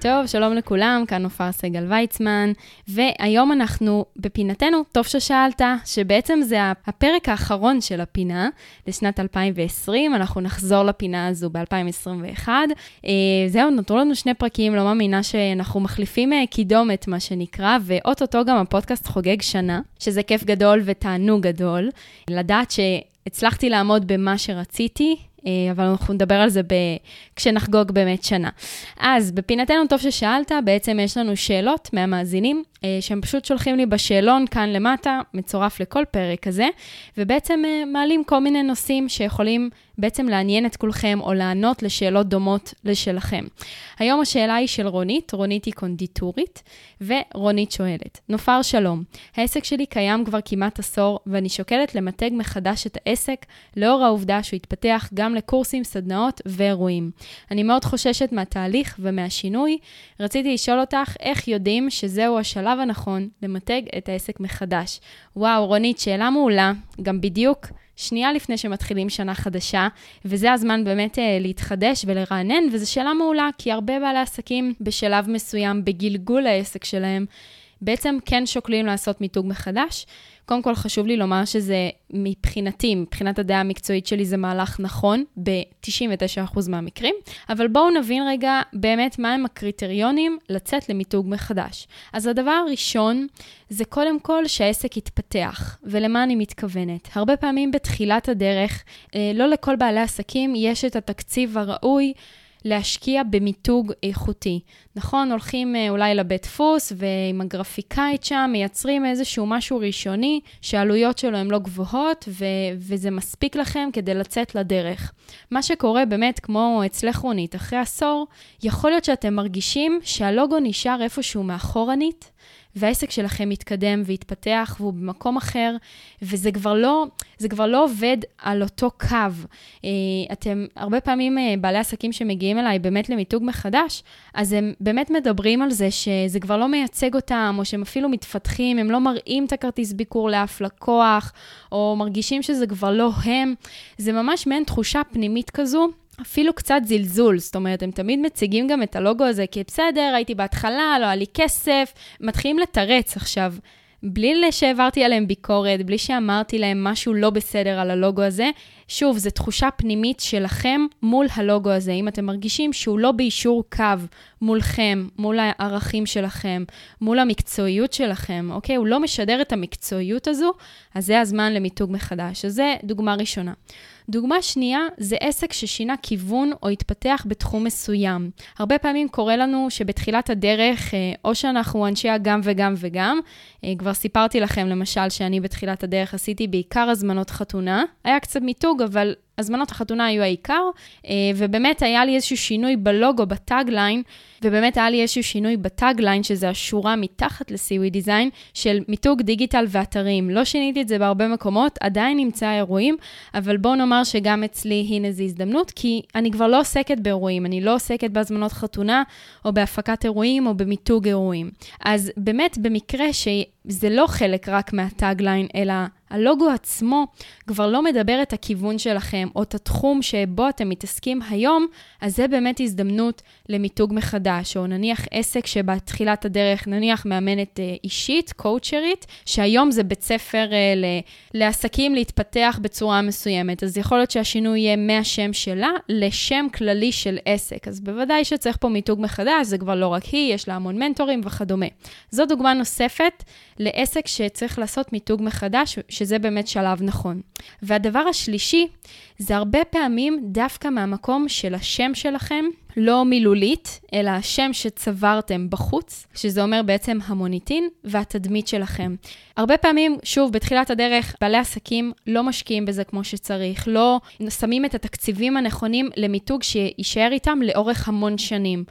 טוב, שלום לכולם, כאן נופר סגל ויצמן, והיום אנחנו בפינתנו, טוב ששאלת, שבעצם זה הפרק האחרון של הפינה לשנת 2020, אנחנו נחזור לפינה הזו ב-2021. אה, זהו, נותרו לנו שני פרקים, לא מאמינה שאנחנו מחליפים אה, קידומת, מה שנקרא, ואו-טו-טו גם הפודקאסט חוגג שנה, שזה כיף גדול ותענוג גדול, לדעת שהצלחתי לעמוד במה שרציתי, אבל אנחנו נדבר על זה ב... כשנחגוג באמת שנה. אז בפינתנו טוב ששאלת, בעצם יש לנו שאלות מהמאזינים, אה, שהם פשוט שולחים לי בשאלון כאן למטה, מצורף לכל פרק כזה, ובעצם אה, מעלים כל מיני נושאים שיכולים בעצם לעניין את כולכם או לענות לשאלות דומות לשלכם. היום השאלה היא של רונית, רונית היא קונדיטורית, ורונית שואלת, נופר שלום, העסק שלי קיים כבר כמעט עשור, ואני שוקלת למתג מחדש את העסק, לאור העובדה שהוא התפתח גם לקורסים, סדנאות ואירועים. אני מאוד חוששת מהתהליך ומהשינוי. רציתי לשאול אותך, איך יודעים שזהו השלב הנכון למתג את העסק מחדש? וואו, רונית, שאלה מעולה, גם בדיוק שנייה לפני שמתחילים שנה חדשה, וזה הזמן באמת אה, להתחדש ולרענן, וזו שאלה מעולה, כי הרבה בעלי עסקים בשלב מסוים, בגלגול העסק שלהם, בעצם כן שוקלים לעשות מיתוג מחדש. קודם כל, חשוב לי לומר שזה מבחינתי, מבחינת הדעה המקצועית שלי, זה מהלך נכון ב-99% מהמקרים, אבל בואו נבין רגע באמת מהם הקריטריונים לצאת למיתוג מחדש. אז הדבר הראשון זה קודם כל שהעסק יתפתח, ולמה אני מתכוונת? הרבה פעמים בתחילת הדרך, אה, לא לכל בעלי עסקים יש את התקציב הראוי. להשקיע במיתוג איכותי. נכון, הולכים אה, אולי לבית דפוס ועם הגרפיקאית שם מייצרים איזשהו משהו ראשוני שהעלויות שלו הן לא גבוהות ו- וזה מספיק לכם כדי לצאת לדרך. מה שקורה באמת, כמו אצלך רונית, אחרי עשור, יכול להיות שאתם מרגישים שהלוגו נשאר איפשהו מאחורנית, והעסק שלכם מתקדם והתפתח והוא במקום אחר, וזה כבר לא, זה כבר לא עובד על אותו קו. אה, אתם, הרבה פעמים אה, בעלי עסקים שמגיעים אליי באמת למיתוג מחדש, אז הם באמת מדברים על זה שזה כבר לא מייצג אותם, או שהם אפילו מתפתחים, הם לא מראים את הכרטיס ביקור לאף לקוח, או מרגישים שזה כבר לא הם. זה ממש מעין תחושה פנימית כזו. אפילו קצת זלזול, זאת אומרת, הם תמיד מציגים גם את הלוגו הזה כי בסדר, הייתי בהתחלה, לא היה לי כסף, מתחילים לתרץ עכשיו. בלי שהעברתי עליהם ביקורת, בלי שאמרתי להם משהו לא בסדר על הלוגו הזה. שוב, זו תחושה פנימית שלכם מול הלוגו הזה. אם אתם מרגישים שהוא לא באישור קו מולכם, מול הערכים שלכם, מול המקצועיות שלכם, אוקיי? הוא לא משדר את המקצועיות הזו, אז זה הזמן למיתוג מחדש. אז זה דוגמה ראשונה. דוגמה שנייה זה עסק ששינה כיוון או התפתח בתחום מסוים. הרבה פעמים קורה לנו שבתחילת הדרך, אה, או שאנחנו אנשי הגם וגם וגם, אה, כבר סיפרתי לכם למשל שאני בתחילת הדרך עשיתי בעיקר הזמנות חתונה, היה קצת מיתוג, אבל הזמנות החתונה היו העיקר, אה, ובאמת היה לי איזשהו שינוי בלוגו, בטאגליין, ובאמת היה לי איזשהו שינוי ב tagline, שזה השורה מתחת ל-CW Design, של מיתוג דיגיטל ואתרים. לא שיניתי את זה בהרבה מקומות, עדיין נמצא אירועים, אבל בואו נאמר שגם אצלי, הנה זו הזדמנות, כי אני כבר לא עוסקת באירועים, אני לא עוסקת בהזמנות חתונה, או בהפקת אירועים, או במיתוג אירועים. אז באמת, במקרה ש... זה לא חלק רק מה tagline, אלא הלוגו עצמו כבר לא מדבר את הכיוון שלכם, או את התחום שבו אתם מתעסקים היום, אז זה באמת הזדמנות למיתוג מחדש, או נניח עסק שבתחילת הדרך, נניח מאמנת אה, אישית, קואוצ'רית, שהיום זה בית ספר אה, לעסקים להתפתח בצורה מסוימת. אז יכול להיות שהשינוי יהיה מהשם שלה לשם כללי של עסק. אז בוודאי שצריך פה מיתוג מחדש, זה כבר לא רק היא, יש לה המון מנטורים וכדומה. זו דוגמה נוספת לעסק שצריך לעשות מיתוג מחדש, שזה באמת שלב נכון. והדבר השלישי, זה הרבה פעמים דווקא מהמקום של השם שלכם, לא מילולית, אלא השם שצברתם בחוץ, שזה אומר בעצם המוניטין והתדמית שלכם. הרבה פעמים, שוב, בתחילת הדרך, בעלי עסקים לא משקיעים בזה כמו שצריך, לא שמים את התקציבים הנכונים למיתוג שיישאר איתם לאורך המון שנים.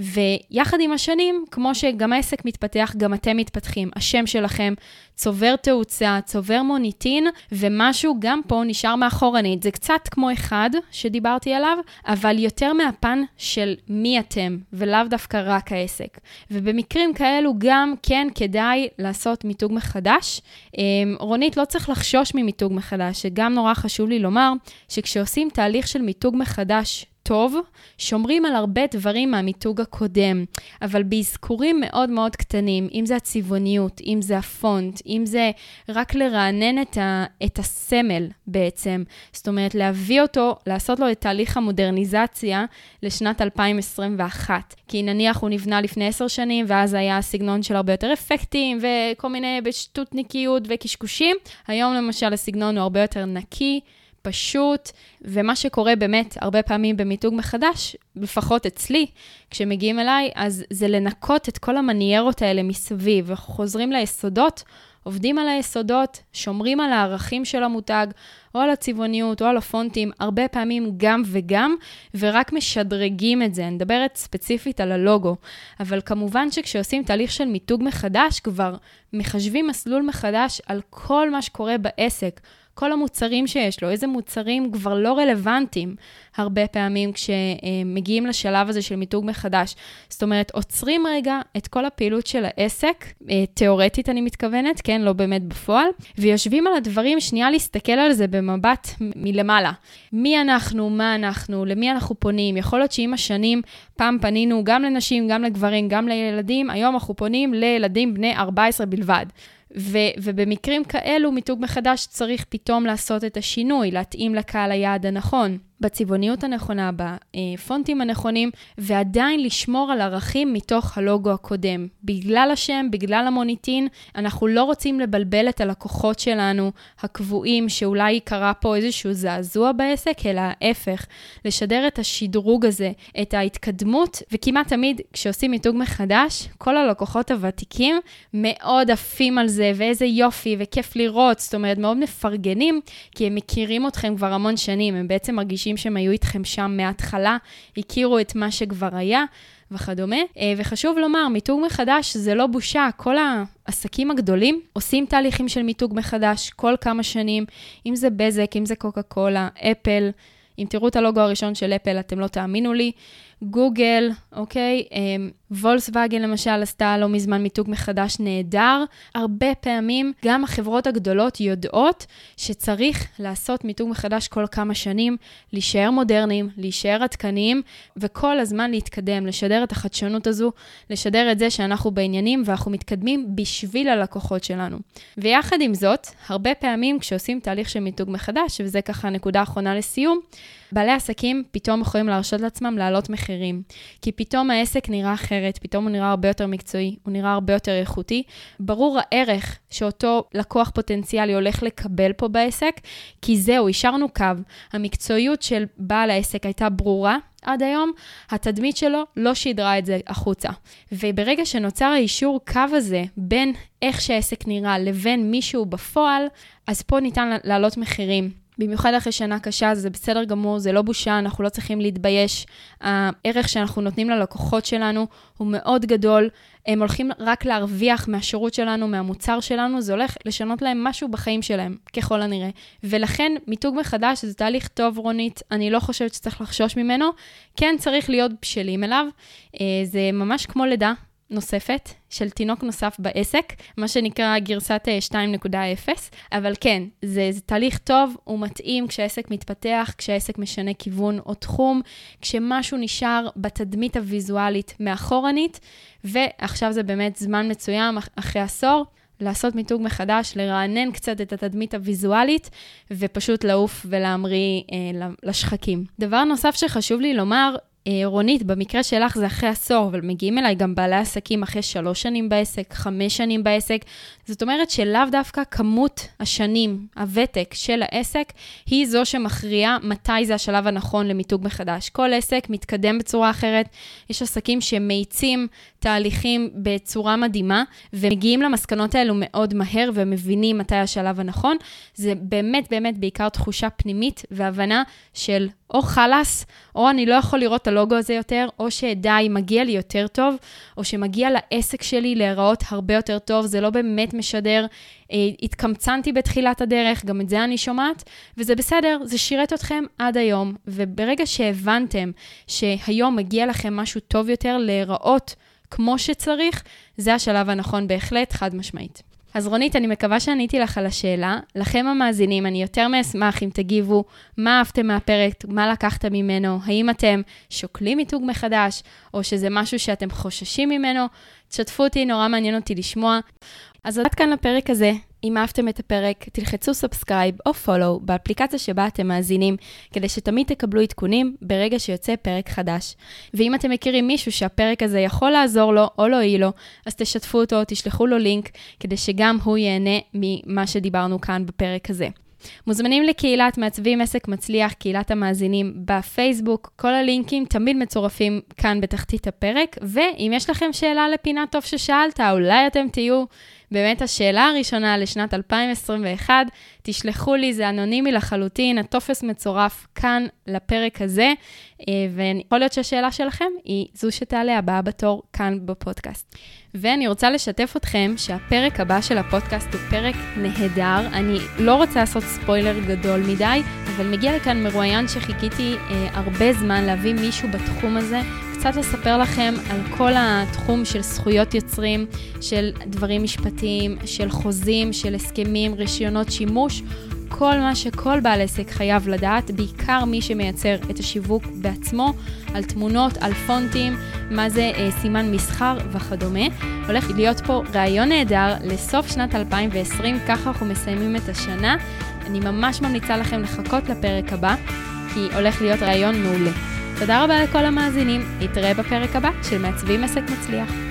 ויחד עם השנים, כמו שגם העסק מתפתח, גם אתם מתפתחים. השם שלכם צובר תאוצה, צובר מוניטין, ומשהו גם פה נשאר מאחורנית. זה קצת כמו אחד שדיברתי עליו, אבל יותר מהפן של מי אתם, ולאו דווקא רק העסק. ובמקרים כאלו גם כן כדאי לעשות מיתוג מחדש. אמ, רונית, לא צריך לחשוש ממיתוג מחדש, שגם נורא חשוב לי לומר, שכשעושים תהליך של מיתוג מחדש, טוב, שומרים על הרבה דברים מהמיתוג הקודם, אבל באזכורים מאוד מאוד קטנים, אם זה הצבעוניות, אם זה הפונט, אם זה רק לרענן את, ה, את הסמל בעצם, זאת אומרת להביא אותו, לעשות לו את תהליך המודרניזציה לשנת 2021. כי נניח הוא נבנה לפני עשר שנים, ואז היה סגנון של הרבה יותר אפקטים וכל מיני בשטותניקיות וקשקושים. היום למשל הסגנון הוא הרבה יותר נקי. פשוט, ומה שקורה באמת הרבה פעמים במיתוג מחדש, לפחות אצלי, כשמגיעים אליי, אז זה לנקות את כל המניירות האלה מסביב, אנחנו חוזרים ליסודות, עובדים על היסודות, שומרים על הערכים של המותג, או על הצבעוניות, או על הפונטים, הרבה פעמים גם וגם, ורק משדרגים את זה. אני מדברת ספציפית על הלוגו. אבל כמובן שכשעושים תהליך של מיתוג מחדש, כבר מחשבים מסלול מחדש על כל מה שקורה בעסק. כל המוצרים שיש לו, איזה מוצרים כבר לא רלוונטיים הרבה פעמים כשמגיעים לשלב הזה של מיתוג מחדש. זאת אומרת, עוצרים רגע את כל הפעילות של העסק, אה, תיאורטית אני מתכוונת, כן, לא באמת בפועל, ויושבים על הדברים, שנייה להסתכל על זה במבט מלמעלה. מי אנחנו, מה אנחנו, למי אנחנו פונים. יכול להיות שעם השנים, פעם פנינו גם לנשים, גם לגברים, גם לילדים, היום אנחנו פונים לילדים בני 14 בלבד. ו, ובמקרים כאלו, מיתוג מחדש צריך פתאום לעשות את השינוי, להתאים לקהל היעד הנכון. בצבעוניות הנכונה, בפונטים הנכונים, ועדיין לשמור על ערכים מתוך הלוגו הקודם. בגלל השם, בגלל המוניטין, אנחנו לא רוצים לבלבל את הלקוחות שלנו הקבועים, שאולי קרה פה איזשהו זעזוע בעסק, אלא ההפך, לשדר את השדרוג הזה, את ההתקדמות, וכמעט תמיד כשעושים מיתוג מחדש, כל הלקוחות הוותיקים מאוד עפים על זה, ואיזה יופי, וכיף לראות, זאת אומרת, מאוד מפרגנים, כי הם מכירים אתכם כבר המון שנים, הם בעצם מרגישים אנשים שהם היו איתכם שם מההתחלה, הכירו את מה שכבר היה וכדומה. אה, וחשוב לומר, מיתוג מחדש זה לא בושה, כל העסקים הגדולים עושים תהליכים של מיתוג מחדש כל כמה שנים, אם זה בזק, אם זה קוקה קולה, אפל. אם תראו את הלוגו הראשון של אפל, אתם לא תאמינו לי. גוגל, אוקיי? וולסווגן למשל עשתה לא מזמן מיתוג מחדש נהדר. הרבה פעמים גם החברות הגדולות יודעות שצריך לעשות מיתוג מחדש כל כמה שנים, להישאר מודרניים, להישאר עדכניים, וכל הזמן להתקדם, לשדר את החדשנות הזו, לשדר את זה שאנחנו בעניינים ואנחנו מתקדמים בשביל הלקוחות שלנו. ויחד עם זאת, הרבה פעמים כשעושים תהליך של מיתוג מחדש, וזה ככה נקודה אחרונה לסיום, בעלי עסקים פתאום יכולים להרשות לעצמם להעלות מחירים. כי פתאום העסק נראה אחרת, פתאום הוא נראה הרבה יותר מקצועי, הוא נראה הרבה יותר איכותי. ברור הערך שאותו לקוח פוטנציאלי הולך לקבל פה בעסק, כי זהו, השארנו קו. המקצועיות של בעל העסק הייתה ברורה, עד היום, התדמית שלו לא שידרה את זה החוצה. וברגע שנוצר האישור קו הזה בין איך שהעסק נראה לבין מישהו בפועל, אז פה ניתן להעלות מחירים. במיוחד אחרי שנה קשה, זה בסדר גמור, זה לא בושה, אנחנו לא צריכים להתבייש. הערך שאנחנו נותנים ללקוחות שלנו הוא מאוד גדול. הם הולכים רק להרוויח מהשירות שלנו, מהמוצר שלנו, זה הולך לשנות להם משהו בחיים שלהם, ככל הנראה. ולכן, מיתוג מחדש זה תהליך טוב, רונית, אני לא חושבת שצריך לחשוש ממנו. כן, צריך להיות בשלים אליו. אה, זה ממש כמו לידה. נוספת של תינוק נוסף בעסק, מה שנקרא גרסת 2.0, אה, אבל כן, זה, זה תהליך טוב, הוא מתאים כשהעסק מתפתח, כשהעסק משנה כיוון או תחום, כשמשהו נשאר בתדמית הוויזואלית מאחורנית, ועכשיו זה באמת זמן מצוין אחרי עשור. לעשות מיתוג מחדש, לרענן קצת את התדמית הוויזואלית, ופשוט לעוף ולהמריא אה, לשחקים. דבר נוסף שחשוב לי לומר, רונית, במקרה שלך זה אחרי עשור, אבל מגיעים אליי גם בעלי עסקים אחרי שלוש שנים בעסק, חמש שנים בעסק. זאת אומרת שלאו דווקא כמות השנים, הוותק של העסק, היא זו שמכריעה מתי זה השלב הנכון למיתוג מחדש. כל עסק מתקדם בצורה אחרת. יש עסקים שמאיצים תהליכים בצורה מדהימה, ומגיעים למסקנות האלו מאוד מהר ומבינים מתי השלב הנכון. זה באמת באמת בעיקר תחושה פנימית והבנה של או חלאס, או אני לא יכול לראות את הלוגו הזה יותר, או שדי, מגיע לי יותר טוב, או שמגיע לעסק שלי להיראות הרבה יותר טוב, זה לא באמת משדר. אה, התקמצנתי בתחילת הדרך, גם את זה אני שומעת, וזה בסדר, זה שירת אתכם עד היום. וברגע שהבנתם שהיום מגיע לכם משהו טוב יותר להיראות כמו שצריך, זה השלב הנכון בהחלט, חד משמעית. אז רונית, אני מקווה שעניתי לך על השאלה. לכם המאזינים, אני יותר מאשמח אם תגיבו מה אהבתם מהפרק, מה לקחתם ממנו, האם אתם שוקלים מיתוג מחדש, או שזה משהו שאתם חוששים ממנו. תשתפו אותי, נורא מעניין אותי לשמוע. אז עד כאן לפרק הזה. אם אהבתם את הפרק, תלחצו subscribe או follow באפליקציה שבה אתם מאזינים, כדי שתמיד תקבלו עדכונים ברגע שיוצא פרק חדש. ואם אתם מכירים מישהו שהפרק הזה יכול לעזור לו או להועיל לו, אז תשתפו אותו, תשלחו לו לינק, כדי שגם הוא ייהנה ממה שדיברנו כאן בפרק הזה. מוזמנים לקהילת מעצבים עסק מצליח, קהילת המאזינים בפייסבוק, כל הלינקים תמיד מצורפים כאן בתחתית הפרק, ואם יש לכם שאלה לפינה טוב ששאלת, אולי אתם תהיו באמת השאלה הראשונה לשנת 2021, תשלחו לי, זה אנונימי לחלוטין, הטופס מצורף כאן לפרק הזה, אה, ויכול להיות שהשאלה שלכם היא זו שתעלה הבאה בתור כאן בפודקאסט. ואני רוצה לשתף אתכם שהפרק הבא של הפודקאסט הוא פרק נהדר. אני לא רוצה לעשות ספוילר גדול מדי, אבל מגיע לכאן מרואיין שחיכיתי אה, הרבה זמן להביא מישהו בתחום הזה. קצת לספר לכם על כל התחום של זכויות יוצרים, של דברים משפטיים, של חוזים, של הסכמים, רישיונות שימוש, כל מה שכל בעל עסק חייב לדעת, בעיקר מי שמייצר את השיווק בעצמו, על תמונות, על פונטים, מה זה אה, סימן מסחר וכדומה. הולך להיות פה ראיון נהדר לסוף שנת 2020, ככה אנחנו מסיימים את השנה. אני ממש ממליצה לכם לחכות לפרק הבא, כי הולך להיות ראיון מעולה. תודה רבה לכל המאזינים, נתראה בפרק הבא של מעצבים עסק מצליח.